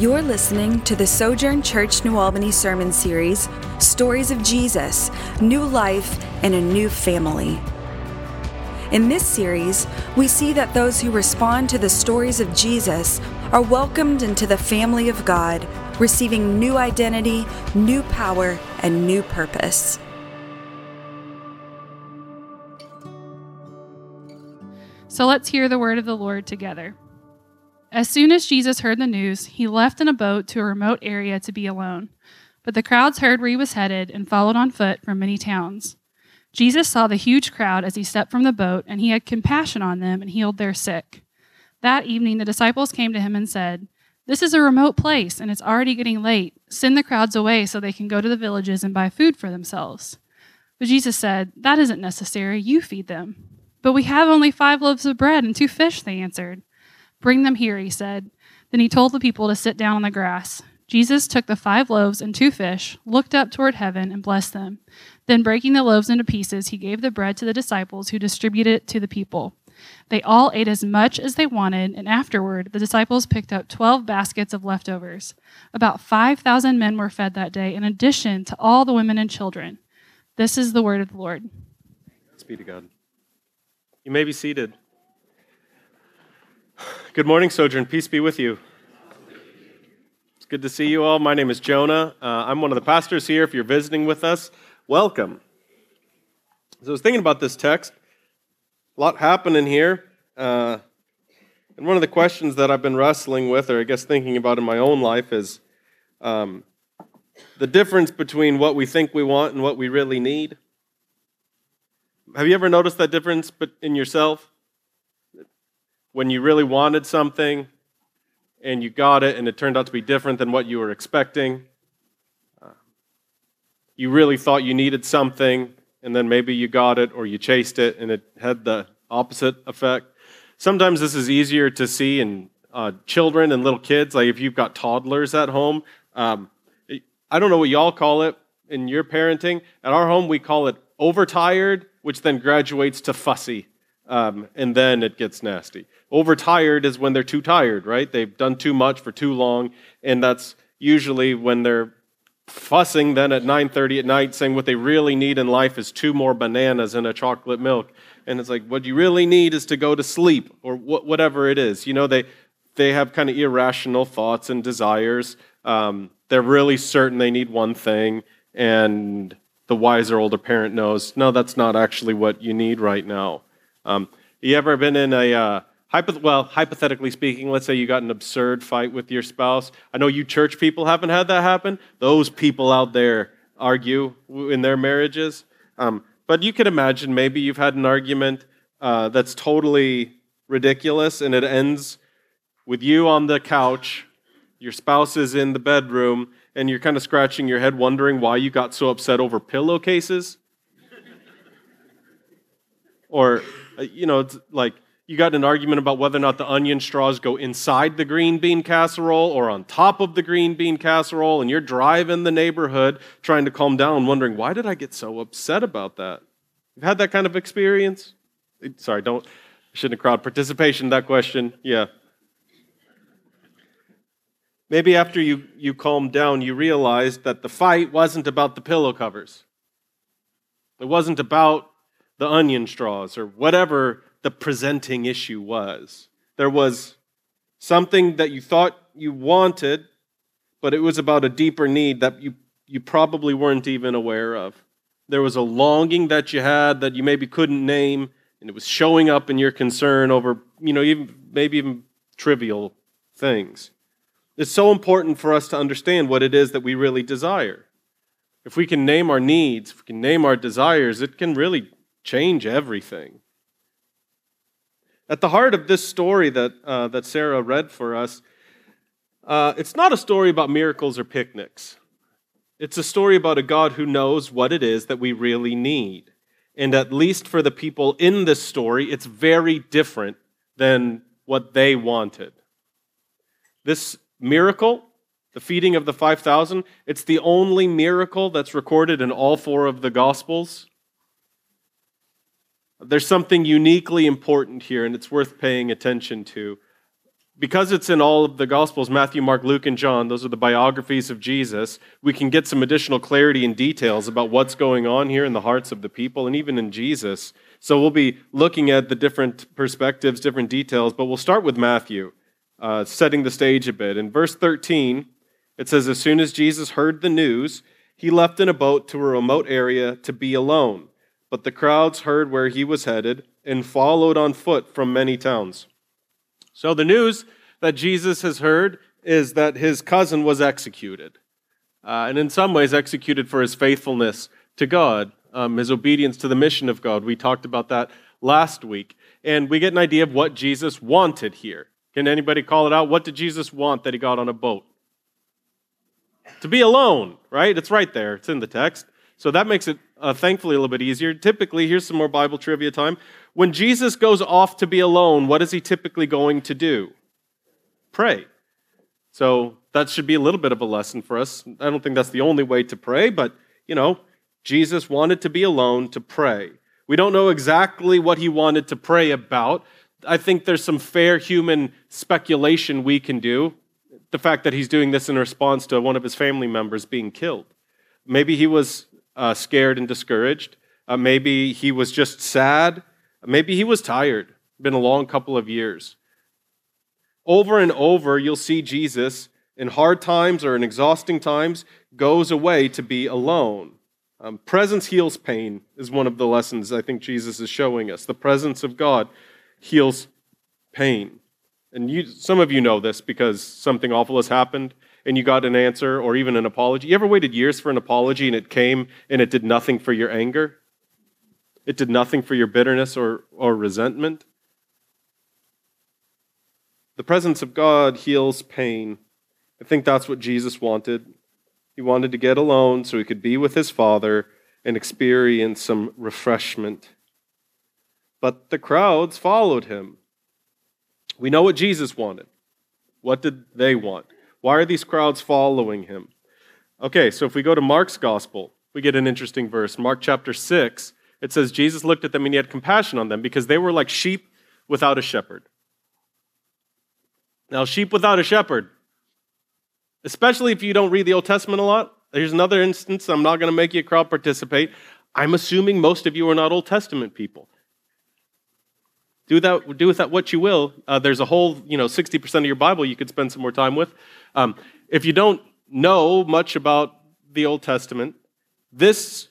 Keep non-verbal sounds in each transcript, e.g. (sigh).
You're listening to the Sojourn Church New Albany sermon series, Stories of Jesus, New Life, and a New Family. In this series, we see that those who respond to the stories of Jesus are welcomed into the family of God, receiving new identity, new power, and new purpose. So let's hear the word of the Lord together. As soon as Jesus heard the news, he left in a boat to a remote area to be alone. But the crowds heard where he was headed and followed on foot from many towns. Jesus saw the huge crowd as he stepped from the boat, and he had compassion on them and healed their sick. That evening, the disciples came to him and said, This is a remote place, and it's already getting late. Send the crowds away so they can go to the villages and buy food for themselves. But Jesus said, That isn't necessary. You feed them. But we have only five loaves of bread and two fish, they answered. Bring them here, he said. Then he told the people to sit down on the grass. Jesus took the five loaves and two fish, looked up toward heaven, and blessed them. Then, breaking the loaves into pieces, he gave the bread to the disciples, who distributed it to the people. They all ate as much as they wanted, and afterward, the disciples picked up 12 baskets of leftovers. About 5,000 men were fed that day, in addition to all the women and children. This is the word of the Lord. Thanks be to God. You may be seated. Good morning, Sojourn. Peace be with you. It's good to see you all. My name is Jonah. Uh, I'm one of the pastors here. If you're visiting with us, welcome. So I was thinking about this text. A lot happening here. Uh, and one of the questions that I've been wrestling with, or I guess thinking about in my own life, is um, the difference between what we think we want and what we really need. Have you ever noticed that difference in yourself? When you really wanted something and you got it and it turned out to be different than what you were expecting. Uh, you really thought you needed something and then maybe you got it or you chased it and it had the opposite effect. Sometimes this is easier to see in uh, children and little kids, like if you've got toddlers at home. Um, I don't know what y'all call it in your parenting. At our home, we call it overtired, which then graduates to fussy, um, and then it gets nasty. Overtired is when they're too tired, right? They've done too much for too long, and that's usually when they're fussing then at 9:30 at night saying what they really need in life is two more bananas and a chocolate milk. And it's like what you really need is to go to sleep or whatever it is. You know, they they have kind of irrational thoughts and desires. Um, they're really certain they need one thing, and the wiser older parent knows, no, that's not actually what you need right now. Um, you ever been in a uh, Hypoth- well, hypothetically speaking, let's say you got an absurd fight with your spouse. I know you church people haven't had that happen. Those people out there argue in their marriages. Um, but you can imagine maybe you've had an argument uh, that's totally ridiculous and it ends with you on the couch, your spouse is in the bedroom, and you're kind of scratching your head wondering why you got so upset over pillowcases. Or, uh, you know, it's like, you got an argument about whether or not the onion straws go inside the green bean casserole or on top of the green bean casserole, and you're driving the neighborhood trying to calm down, wondering, why did I get so upset about that? You've had that kind of experience? Sorry, don't, shouldn't have crowd participation that question. Yeah. Maybe after you, you calmed down, you realized that the fight wasn't about the pillow covers. It wasn't about the onion straws or whatever the presenting issue was. There was something that you thought you wanted, but it was about a deeper need that you, you probably weren't even aware of. There was a longing that you had that you maybe couldn't name, and it was showing up in your concern over, you know, even, maybe even trivial things. It's so important for us to understand what it is that we really desire. If we can name our needs, if we can name our desires, it can really change everything. At the heart of this story that, uh, that Sarah read for us, uh, it's not a story about miracles or picnics. It's a story about a God who knows what it is that we really need. And at least for the people in this story, it's very different than what they wanted. This miracle, the feeding of the 5,000, it's the only miracle that's recorded in all four of the Gospels. There's something uniquely important here, and it's worth paying attention to. because it's in all of the Gospels Matthew, Mark, Luke, and John, those are the biographies of Jesus, we can get some additional clarity and details about what's going on here in the hearts of the people and even in Jesus. So we'll be looking at the different perspectives, different details, but we'll start with Matthew, uh, setting the stage a bit. In verse 13, it says, As soon as Jesus heard the news, he left in a boat to a remote area to be alone. But the crowds heard where he was headed and followed on foot from many towns. So the news that Jesus has heard is that his cousin was executed. Uh, and in some ways, executed for his faithfulness to God, um, his obedience to the mission of God. We talked about that last week. And we get an idea of what Jesus wanted here. Can anybody call it out? What did Jesus want that he got on a boat? To be alone, right? It's right there, it's in the text. So that makes it uh, thankfully a little bit easier. Typically, here's some more Bible trivia time. When Jesus goes off to be alone, what is he typically going to do? Pray. So that should be a little bit of a lesson for us. I don't think that's the only way to pray, but you know, Jesus wanted to be alone to pray. We don't know exactly what he wanted to pray about. I think there's some fair human speculation we can do. The fact that he's doing this in response to one of his family members being killed. Maybe he was uh, scared and discouraged. Uh, maybe he was just sad. Maybe he was tired, been a long couple of years. Over and over, you'll see Jesus in hard times or in exhausting times goes away to be alone. Um, presence heals pain, is one of the lessons I think Jesus is showing us. The presence of God heals pain. And you, some of you know this because something awful has happened and you got an answer or even an apology. You ever waited years for an apology and it came and it did nothing for your anger? It did nothing for your bitterness or, or resentment. The presence of God heals pain. I think that's what Jesus wanted. He wanted to get alone so he could be with his Father and experience some refreshment. But the crowds followed him. We know what Jesus wanted. What did they want? Why are these crowds following him? Okay, so if we go to Mark's gospel, we get an interesting verse. Mark chapter 6, it says Jesus looked at them and he had compassion on them because they were like sheep without a shepherd. Now, sheep without a shepherd, especially if you don't read the Old Testament a lot, here's another instance. I'm not going to make you crowd participate. I'm assuming most of you are not Old Testament people. Do that. Do with that what you will. Uh, there's a whole, you know, 60% of your Bible you could spend some more time with. Um, if you don't know much about the Old Testament, this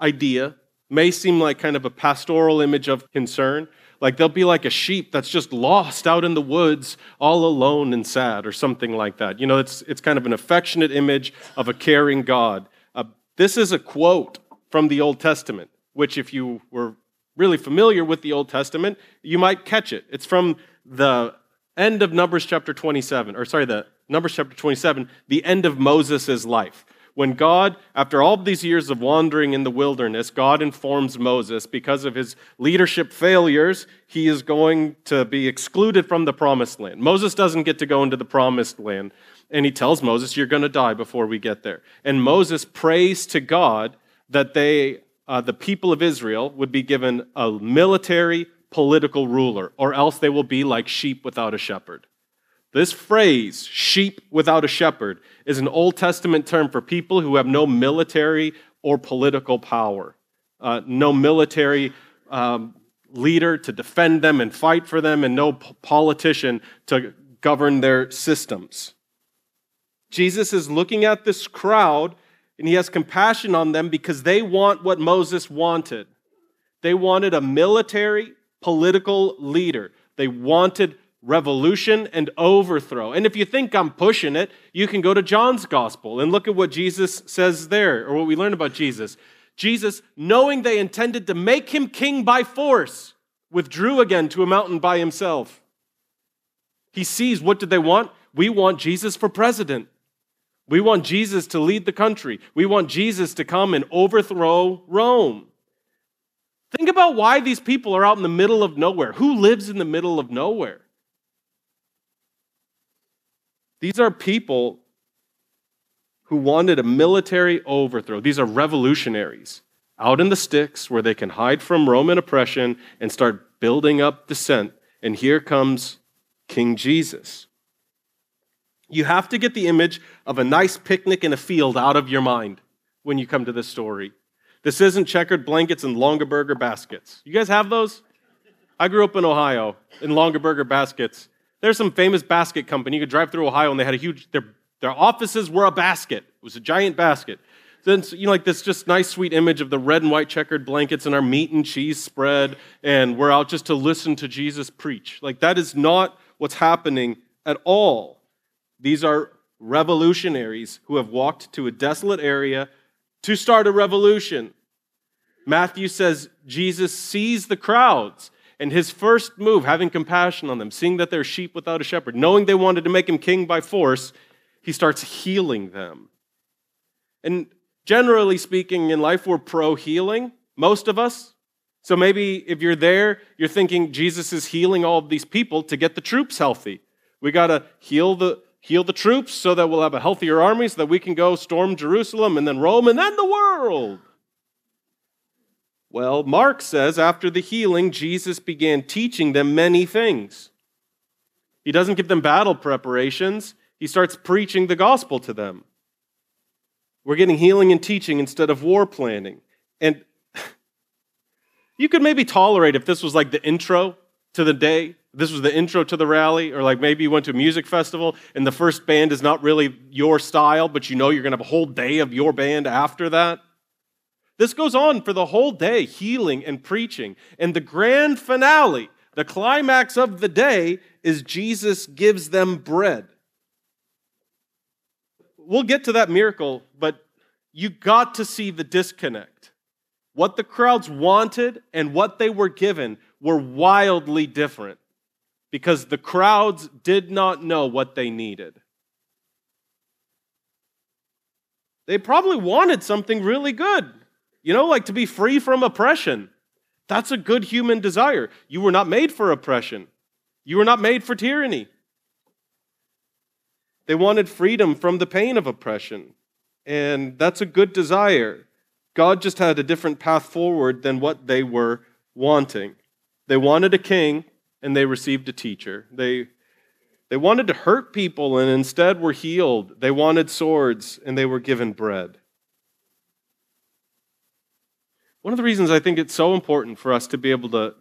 idea may seem like kind of a pastoral image of concern. Like they'll be like a sheep that's just lost out in the woods, all alone and sad, or something like that. You know, it's, it's kind of an affectionate image of a caring God. Uh, this is a quote from the Old Testament, which, if you were really familiar with the Old Testament, you might catch it. It's from the end of Numbers chapter 27, or sorry, the Numbers chapter 27, the end of Moses' life when God, after all these years of wandering in the wilderness, God informs Moses because of his leadership failures, he is going to be excluded from the promised land. Moses doesn't get to go into the promised land. And he tells Moses, You're going to die before we get there. And Moses prays to God that they, uh, the people of Israel, would be given a military, political ruler, or else they will be like sheep without a shepherd. This phrase, sheep without a shepherd, is an Old Testament term for people who have no military or political power, uh, no military um, leader to defend them and fight for them, and no p- politician to govern their systems. Jesus is looking at this crowd and he has compassion on them because they want what Moses wanted. They wanted a military, political leader. They wanted revolution and overthrow. And if you think I'm pushing it, you can go to John's gospel and look at what Jesus says there, or what we learn about Jesus. Jesus, knowing they intended to make him king by force, withdrew again to a mountain by himself. He sees what did they want? We want Jesus for president. We want Jesus to lead the country. We want Jesus to come and overthrow Rome. Think about why these people are out in the middle of nowhere. Who lives in the middle of nowhere? These are people who wanted a military overthrow. These are revolutionaries out in the sticks where they can hide from Roman oppression and start building up dissent. And here comes King Jesus. You have to get the image of a nice picnic in a field out of your mind when you come to this story. This isn't checkered blankets and Longaberger baskets. You guys have those? I grew up in Ohio in Longaberger baskets. There's some famous basket company. You could drive through Ohio and they had a huge, their, their offices were a basket. It was a giant basket. Then, you know, like this just nice, sweet image of the red and white checkered blankets and our meat and cheese spread, and we're out just to listen to Jesus preach. Like, that is not what's happening at all. These are revolutionaries who have walked to a desolate area to start a revolution. Matthew says Jesus sees the crowds, and his first move, having compassion on them, seeing that they're sheep without a shepherd, knowing they wanted to make him king by force, he starts healing them. And generally speaking, in life, we're pro healing, most of us. So maybe if you're there, you're thinking Jesus is healing all of these people to get the troops healthy. We got to heal the, heal the troops so that we'll have a healthier army so that we can go storm Jerusalem and then Rome and then the world. Well, Mark says after the healing, Jesus began teaching them many things. He doesn't give them battle preparations, he starts preaching the gospel to them. We're getting healing and teaching instead of war planning. And (laughs) you could maybe tolerate if this was like the intro to the day, this was the intro to the rally, or like maybe you went to a music festival and the first band is not really your style, but you know you're going to have a whole day of your band after that. This goes on for the whole day, healing and preaching. And the grand finale, the climax of the day, is Jesus gives them bread we'll get to that miracle, but you got to see the disconnect. What the crowds wanted and what they were given were wildly different because the crowds did not know what they needed. They probably wanted something really good, you know, like to be free from oppression. That's a good human desire. You were not made for oppression, you were not made for tyranny. They wanted freedom from the pain of oppression. And that's a good desire. God just had a different path forward than what they were wanting. They wanted a king, and they received a teacher. They, they wanted to hurt people, and instead were healed. They wanted swords, and they were given bread. One of the reasons I think it's so important for us to be able to,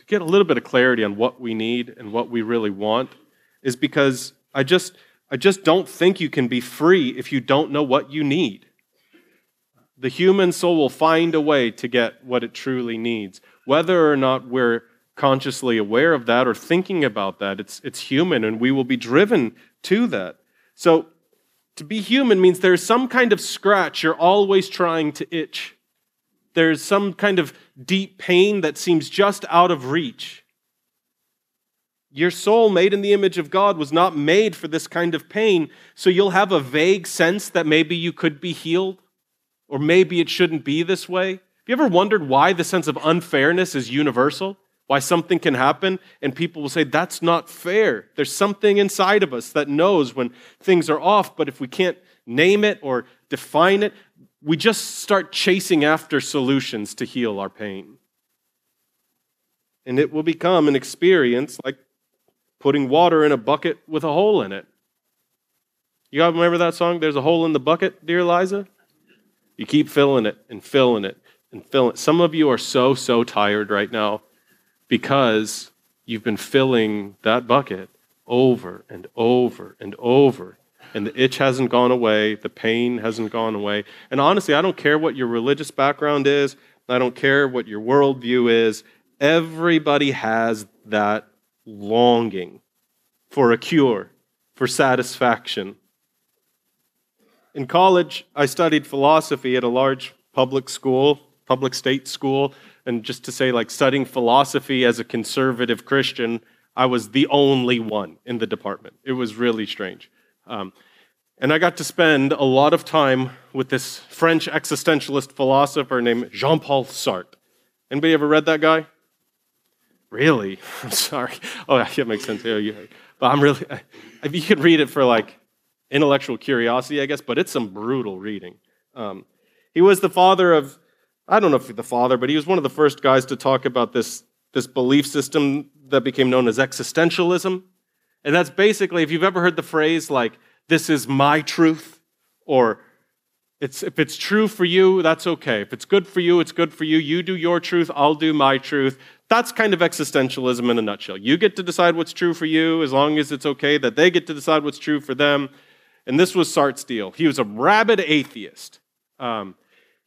to get a little bit of clarity on what we need and what we really want is because I just, I just don't think you can be free if you don't know what you need. The human soul will find a way to get what it truly needs. Whether or not we're consciously aware of that or thinking about that, it's, it's human and we will be driven to that. So, to be human means there's some kind of scratch you're always trying to itch. There's some kind of deep pain that seems just out of reach. Your soul, made in the image of God, was not made for this kind of pain. So you'll have a vague sense that maybe you could be healed, or maybe it shouldn't be this way. Have you ever wondered why the sense of unfairness is universal? Why something can happen and people will say, that's not fair. There's something inside of us that knows when things are off, but if we can't name it or define it, we just start chasing after solutions to heal our pain. And it will become an experience like putting water in a bucket with a hole in it. You guys remember that song? There's a hole in the bucket, dear Liza? You keep filling it and filling it and filling it. Some of you are so, so tired right now because you've been filling that bucket over and over and over. And the itch hasn't gone away, the pain hasn't gone away. And honestly, I don't care what your religious background is, I don't care what your worldview is. Everybody has that longing for a cure, for satisfaction. In college, I studied philosophy at a large public school, public state school, and just to say, like, studying philosophy as a conservative Christian, I was the only one in the department. It was really strange. Um, and I got to spend a lot of time with this French existentialist philosopher named Jean Paul Sartre. Anybody ever read that guy? Really? (laughs) I'm sorry. Oh, yeah, it makes sense. Yeah, you, but I'm really, (laughs) if you could read it for like intellectual curiosity, I guess, but it's some brutal reading. Um, he was the father of, I don't know if the father, but he was one of the first guys to talk about this, this belief system that became known as existentialism. And that's basically, if you've ever heard the phrase like, this is my truth, or it's, if it's true for you, that's okay. If it's good for you, it's good for you. You do your truth, I'll do my truth. That's kind of existentialism in a nutshell. You get to decide what's true for you as long as it's okay that they get to decide what's true for them. And this was Sartre's deal. He was a rabid atheist. Um,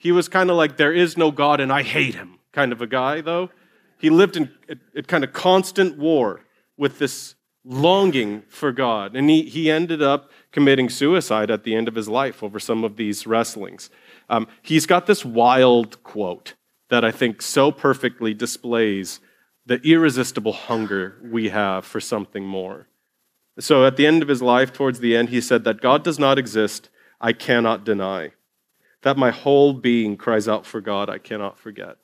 he was kind of like, there is no God and I hate him kind of a guy, though. He lived in a, kind of constant war with this longing for God. And he, he ended up committing suicide at the end of his life over some of these wrestlings. Um, he's got this wild quote that I think so perfectly displays the irresistible hunger we have for something more. So at the end of his life, towards the end, he said that God does not exist, I cannot deny. That my whole being cries out for God, I cannot forget.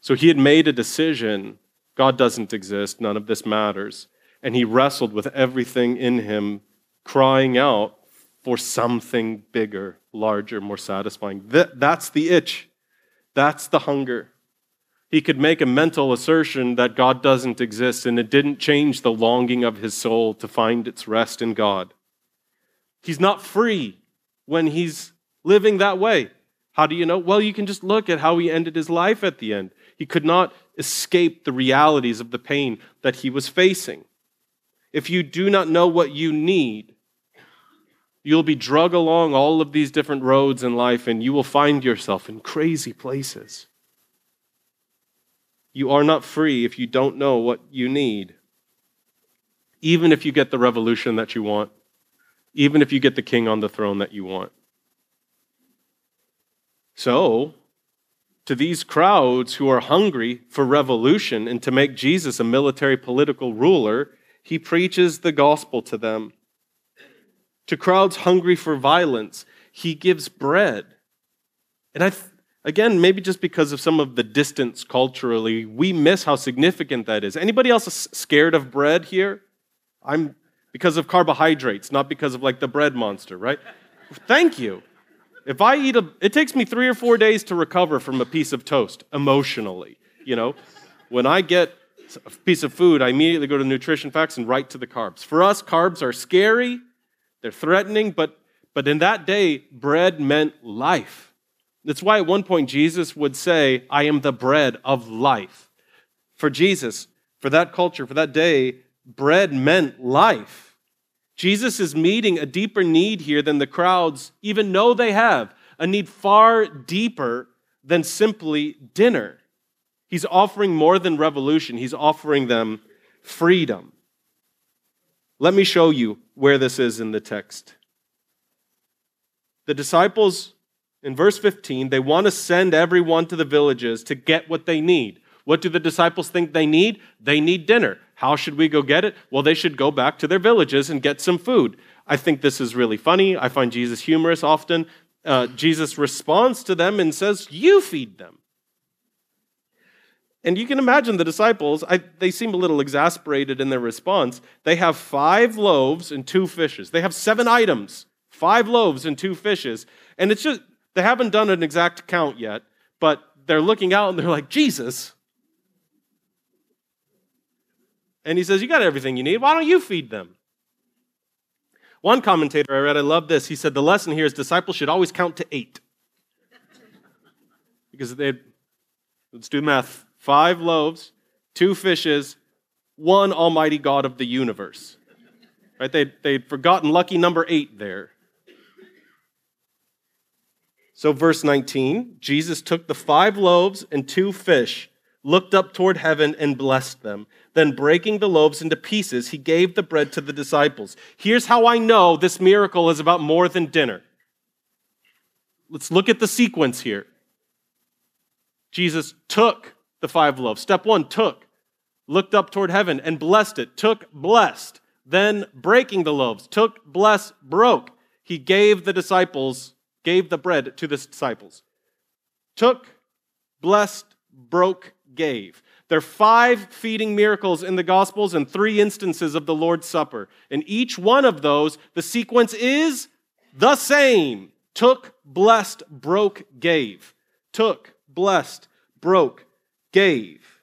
So he had made a decision God doesn't exist, none of this matters. And he wrestled with everything in him, crying out for something bigger, larger, more satisfying. that's the itch. That's the hunger. He could make a mental assertion that God doesn't exist, and it didn't change the longing of his soul to find its rest in God. He's not free when he's living that way. How do you know? Well, you can just look at how he ended his life at the end. He could not escape the realities of the pain that he was facing. If you do not know what you need, you'll be drug along all of these different roads in life and you will find yourself in crazy places. You are not free if you don't know what you need. Even if you get the revolution that you want, even if you get the king on the throne that you want. So, to these crowds who are hungry for revolution and to make Jesus a military political ruler, he preaches the gospel to them. To crowds hungry for violence, he gives bread. And I, again, maybe just because of some of the distance culturally, we miss how significant that is. Anybody else scared of bread here? I'm because of carbohydrates, not because of like the bread monster, right? Thank you. If I eat a, it takes me three or four days to recover from a piece of toast emotionally. You know, when I get a piece of food, I immediately go to nutrition facts and right to the carbs. For us, carbs are scary, they're threatening, but, but in that day, bread meant life. That's why at one point Jesus would say, I am the bread of life. For Jesus, for that culture, for that day, bread meant life. Jesus is meeting a deeper need here than the crowds even know they have, a need far deeper than simply dinner. He's offering more than revolution, he's offering them freedom. Let me show you where this is in the text. The disciples, in verse 15, they want to send everyone to the villages to get what they need. What do the disciples think they need? They need dinner. How should we go get it? Well, they should go back to their villages and get some food. I think this is really funny. I find Jesus humorous often. Uh, Jesus responds to them and says, You feed them. And you can imagine the disciples, I, they seem a little exasperated in their response. They have five loaves and two fishes. They have seven items, five loaves and two fishes. And it's just, they haven't done an exact count yet, but they're looking out and they're like, Jesus, And he says, You got everything you need. Why don't you feed them? One commentator I read, I love this. He said, The lesson here is disciples should always count to eight. because they, let's do math five loaves, two fishes, one almighty God of the universe. Right? They'd, they'd forgotten lucky number eight there. So, verse 19 Jesus took the five loaves and two fish looked up toward heaven, and blessed them. Then, breaking the loaves into pieces, he gave the bread to the disciples. Here's how I know this miracle is about more than dinner. Let's look at the sequence here. Jesus took the five loaves. Step one, took, looked up toward heaven and blessed it, took, blessed. Then, breaking the loaves, took, blessed, broke. He gave the disciples, gave the bread to the disciples. Took, blessed, broke, gave. There are five feeding miracles in the Gospels and three instances of the Lord's Supper. In each one of those, the sequence is the same took, blessed, broke, gave. Took, blessed, broke, gave.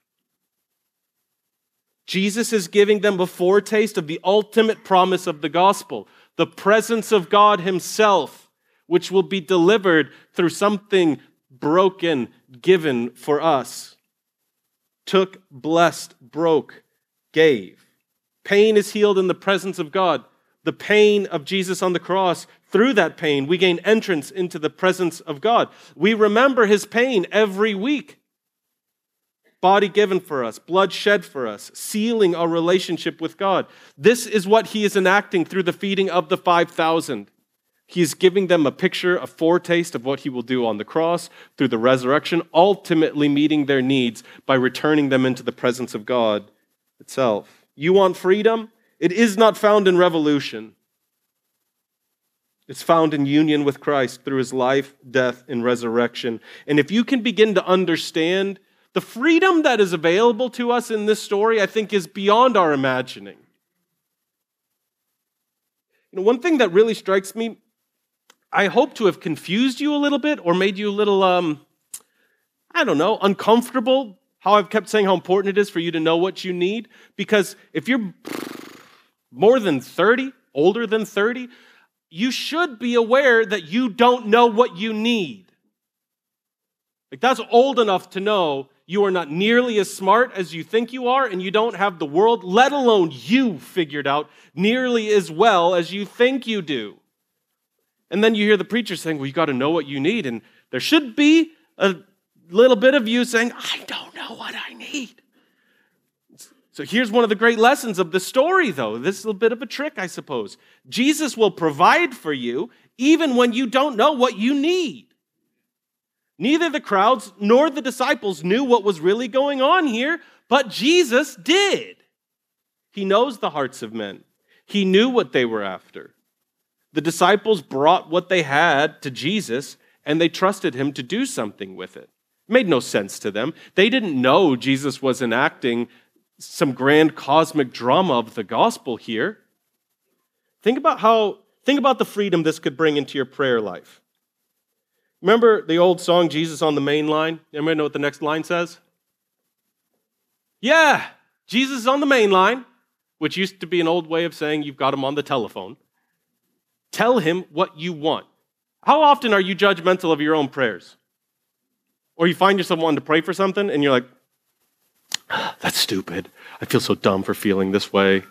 Jesus is giving them a foretaste of the ultimate promise of the gospel, the presence of God Himself, which will be delivered through something broken, given for us. Took, blessed, broke, gave. Pain is healed in the presence of God. The pain of Jesus on the cross, through that pain, we gain entrance into the presence of God. We remember his pain every week. Body given for us, blood shed for us, sealing our relationship with God. This is what he is enacting through the feeding of the 5,000. He is giving them a picture, a foretaste of what he will do on the cross through the resurrection, ultimately meeting their needs by returning them into the presence of God itself. You want freedom? It is not found in revolution. It's found in union with Christ through his life, death, and resurrection. And if you can begin to understand the freedom that is available to us in this story, I think is beyond our imagining. You know, one thing that really strikes me, I hope to have confused you a little bit or made you a little, um, I don't know, uncomfortable. How I've kept saying how important it is for you to know what you need. Because if you're more than 30, older than 30, you should be aware that you don't know what you need. Like, that's old enough to know you are not nearly as smart as you think you are, and you don't have the world, let alone you, figured out nearly as well as you think you do. And then you hear the preacher saying, Well, you got to know what you need. And there should be a little bit of you saying, I don't know what I need. So here's one of the great lessons of the story, though. This is a bit of a trick, I suppose. Jesus will provide for you even when you don't know what you need. Neither the crowds nor the disciples knew what was really going on here, but Jesus did. He knows the hearts of men, he knew what they were after. The disciples brought what they had to Jesus, and they trusted him to do something with it. It made no sense to them. They didn't know Jesus was enacting some grand cosmic drama of the gospel here. Think about how, think about the freedom this could bring into your prayer life. Remember the old song, Jesus on the Main Line? Anybody know what the next line says? Yeah, Jesus is on the main line, which used to be an old way of saying you've got him on the telephone. Tell him what you want. How often are you judgmental of your own prayers? Or you find yourself wanting to pray for something and you're like, ah, that's stupid. I feel so dumb for feeling this way.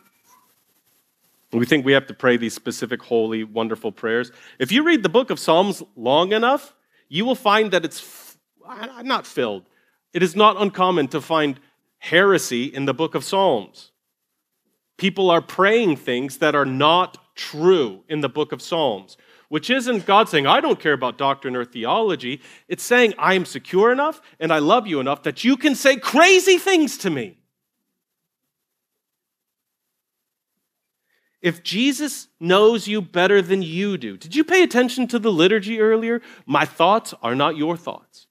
We think we have to pray these specific, holy, wonderful prayers. If you read the book of Psalms long enough, you will find that it's f- ah, not filled. It is not uncommon to find heresy in the book of Psalms. People are praying things that are not true in the book of Psalms which isn't God saying, I don't care about doctrine or theology. It's saying, I am secure enough and I love you enough that you can say crazy things to me. If Jesus knows you better than you do, did you pay attention to the liturgy earlier? My thoughts are not your thoughts,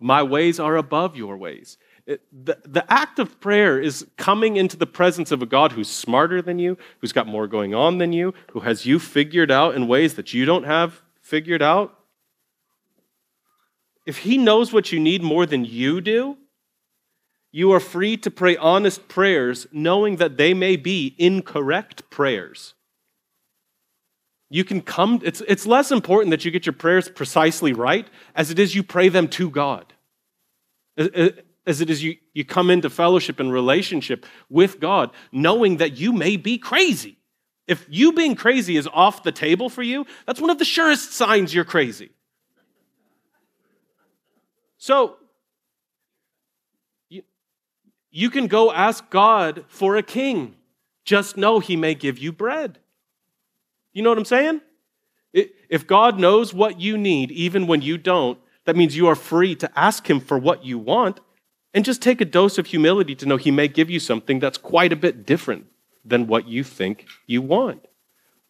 my ways are above your ways. The, the act of prayer is coming into the presence of a God who's smarter than you, who's got more going on than you, who has you figured out in ways that you don't have figured out. If He knows what you need more than you do, you are free to pray honest prayers, knowing that they may be incorrect prayers. You can come, it's, it's less important that you get your prayers precisely right as it is you pray them to God as it is you, you come into fellowship and relationship with God, knowing that you may be crazy. If you being crazy is off the table for you, that's one of the surest signs you're crazy. So, you, you can go ask God for a king. Just know he may give you bread. You know what I'm saying? If God knows what you need, even when you don't, that means you are free to ask him for what you want and just take a dose of humility to know He may give you something that's quite a bit different than what you think you want.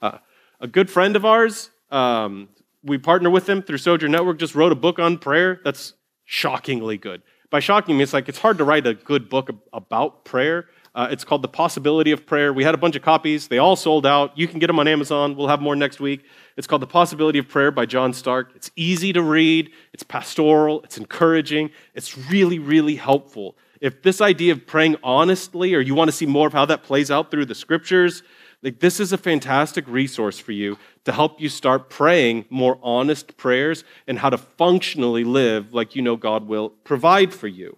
Uh, a good friend of ours, um, we partner with him through Sojourn Network, just wrote a book on prayer that's shockingly good. By shocking, me, it's like it's hard to write a good book about prayer. Uh, it's called The Possibility of Prayer. We had a bunch of copies. They all sold out. You can get them on Amazon. We'll have more next week. It's called The Possibility of Prayer by John Starke. It's easy to read, it's pastoral, it's encouraging, it's really, really helpful. if this idea of praying honestly, or you want to see more of how that plays out through the scriptures, like this is a fantastic resource for you to help you start praying more honest prayers and how to functionally live like you know God will provide for you.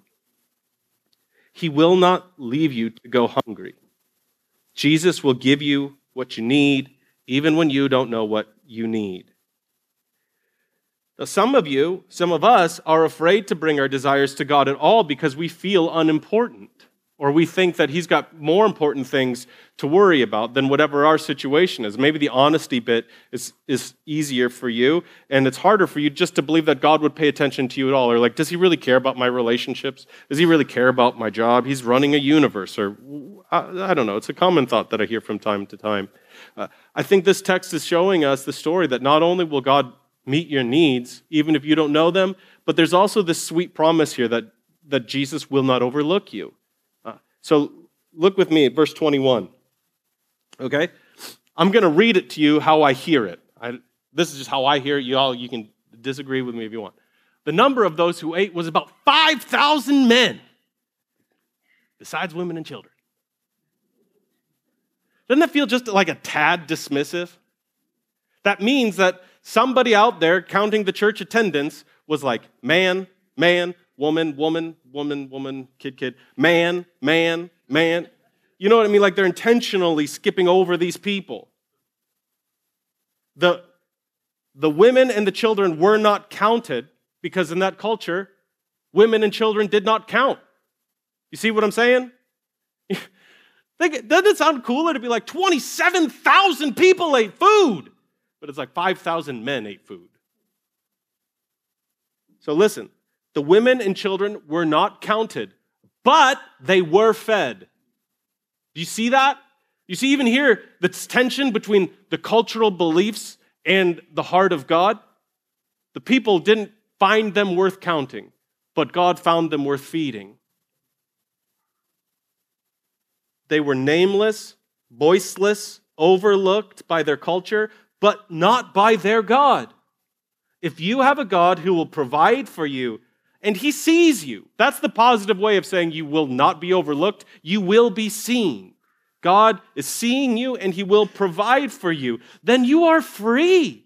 He will not leave you to go hungry. Jesus will give you what you need, even when you don't know what you need. Now, some of you, some of us, are afraid to bring our desires to God at all because we feel unimportant, or we think that He's got more important things to worry about than whatever our situation is. Maybe the honesty bit is, is easier for you, and it's harder for you just to believe that God would pay attention to you at all. Or, like, does He really care about my relationships? Does He really care about my job? He's running a universe, or I, I don't know. It's a common thought that I hear from time to time. Uh, I think this text is showing us the story that not only will God meet your needs, even if you don't know them. But there's also this sweet promise here that, that Jesus will not overlook you. So look with me at verse 21. Okay? I'm going to read it to you how I hear it. I, this is just how I hear it. You all, you can disagree with me if you want. The number of those who ate was about 5,000 men, besides women and children. Doesn't that feel just like a tad dismissive? That means that somebody out there counting the church attendance was like man, man, woman, woman, woman, woman, kid, kid, man, man, man. You know what I mean? Like they're intentionally skipping over these people. The, the women and the children were not counted because in that culture, women and children did not count. You see what I'm saying? (laughs) Doesn't it sound cooler to be like 27,000 people ate food? but it's like 5,000 men ate food. So listen, the women and children were not counted, but they were fed. Do you see that? You see, even here, the tension between the cultural beliefs and the heart of God. The people didn't find them worth counting, but God found them worth feeding. They were nameless, voiceless, overlooked by their culture, but not by their God. If you have a God who will provide for you and he sees you, that's the positive way of saying you will not be overlooked, you will be seen. God is seeing you and he will provide for you. Then you are free.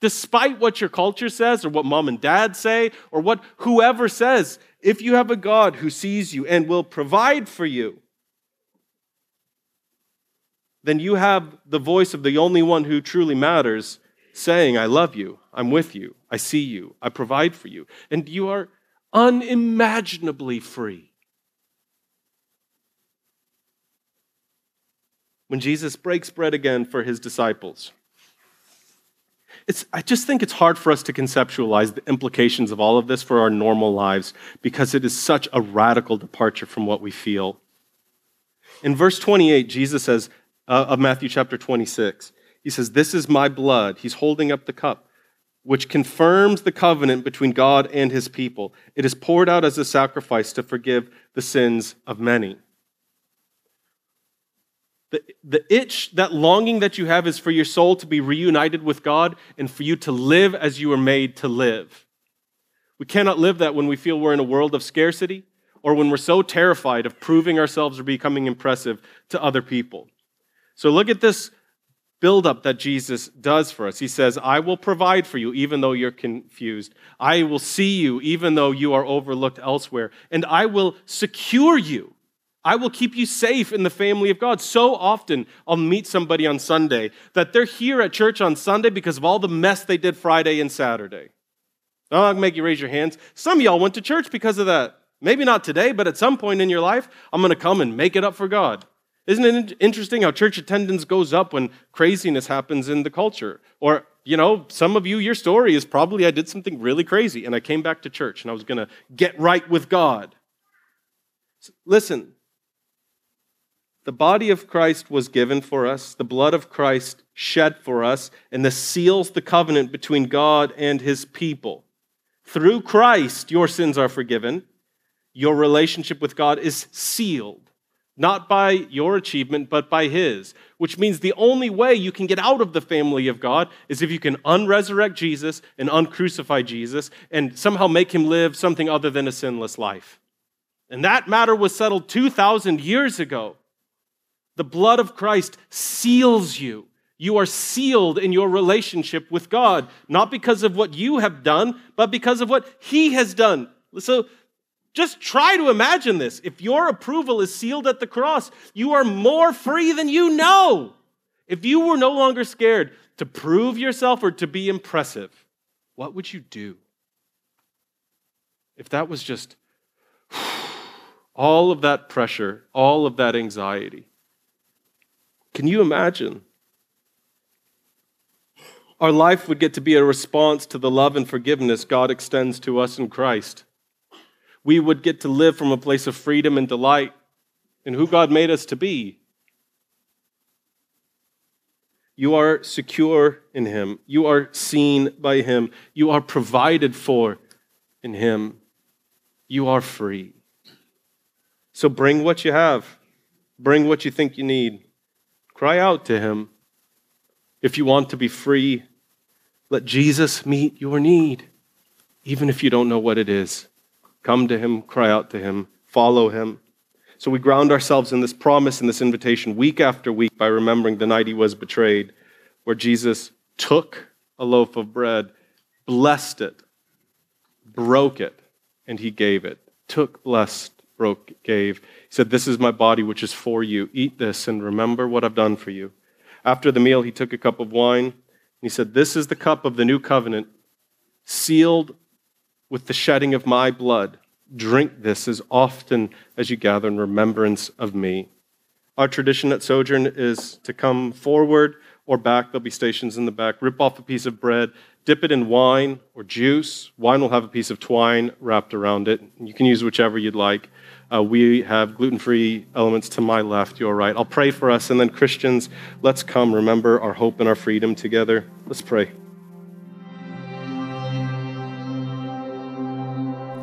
Despite what your culture says or what mom and dad say or what whoever says, if you have a God who sees you and will provide for you, then you have the voice of the only one who truly matters saying, I love you, I'm with you, I see you, I provide for you. And you are unimaginably free. When Jesus breaks bread again for his disciples, it's, I just think it's hard for us to conceptualize the implications of all of this for our normal lives because it is such a radical departure from what we feel. In verse 28, Jesus says, uh, of Matthew chapter 26. He says, This is my blood. He's holding up the cup, which confirms the covenant between God and his people. It is poured out as a sacrifice to forgive the sins of many. The, the itch, that longing that you have is for your soul to be reunited with God and for you to live as you were made to live. We cannot live that when we feel we're in a world of scarcity or when we're so terrified of proving ourselves or becoming impressive to other people. So look at this buildup that Jesus does for us. He says, I will provide for you even though you're confused. I will see you even though you are overlooked elsewhere. And I will secure you. I will keep you safe in the family of God. So often I'll meet somebody on Sunday that they're here at church on Sunday because of all the mess they did Friday and Saturday. Oh, I'll make you raise your hands. Some of y'all went to church because of that. Maybe not today, but at some point in your life, I'm going to come and make it up for God. Isn't it interesting how church attendance goes up when craziness happens in the culture? Or, you know, some of you, your story is probably I did something really crazy and I came back to church and I was going to get right with God. Listen, the body of Christ was given for us, the blood of Christ shed for us, and this seals the covenant between God and his people. Through Christ, your sins are forgiven. Your relationship with God is sealed not by your achievement, but by His, which means the only way you can get out of the family of God is if you can unresurrect Jesus and uncrucify Jesus and somehow make Him live something other than a sinless life. And that matter was settled 2,000 years ago. The blood of Christ seals you. You are sealed in your relationship with God, not because of what you have done, but because of what He has done. So just try to imagine this. If your approval is sealed at the cross, you are more free than you know. If you were no longer scared to prove yourself or to be impressive, what would you do? If that was just (sighs) all of that pressure, all of that anxiety. Can you imagine? Our life would get to be a response to the love and forgiveness God extends to us in Christ. We would get to live from a place of freedom and delight in who God made us to be. You are secure in Him. You are seen by Him. You are provided for in Him. You are free. So bring what you have, bring what you think you need. Cry out to Him. If you want to be free, let Jesus meet your need, even if you don't know what it is. Come to Him, cry out to Him, follow Him. So we ground ourselves in this promise and this invitation week after week by remembering the night he was betrayed, where Jesus took a loaf of bread, blessed it, broke it, and he gave it. Took, blessed, broke, gave. He said, This is my body, which is for you. Eat this and remember what I've done for you. After the meal, he took a cup of wine. And he said, This is the cup of the new covenant, sealed with the shedding of my blood. Drink this as often as you gather in remembrance of me. Our tradition at Sojourn is to come forward or back. There'll be stations in the back. Rip off a piece of bread, dip it in wine or juice. Wine will have a piece of twine wrapped around it. You can use whichever you'd like. Uh, we have gluten free elements to my left, your right. I'll pray for us, and then Christians, let's come remember our hope and our freedom together. Let's pray.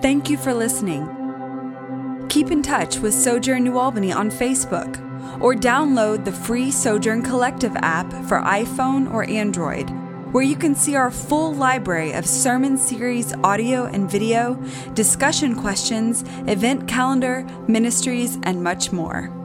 Thank you for listening. Keep in touch with Sojourn New Albany on Facebook or download the free Sojourn Collective app for iPhone or Android, where you can see our full library of sermon series audio and video, discussion questions, event calendar, ministries, and much more.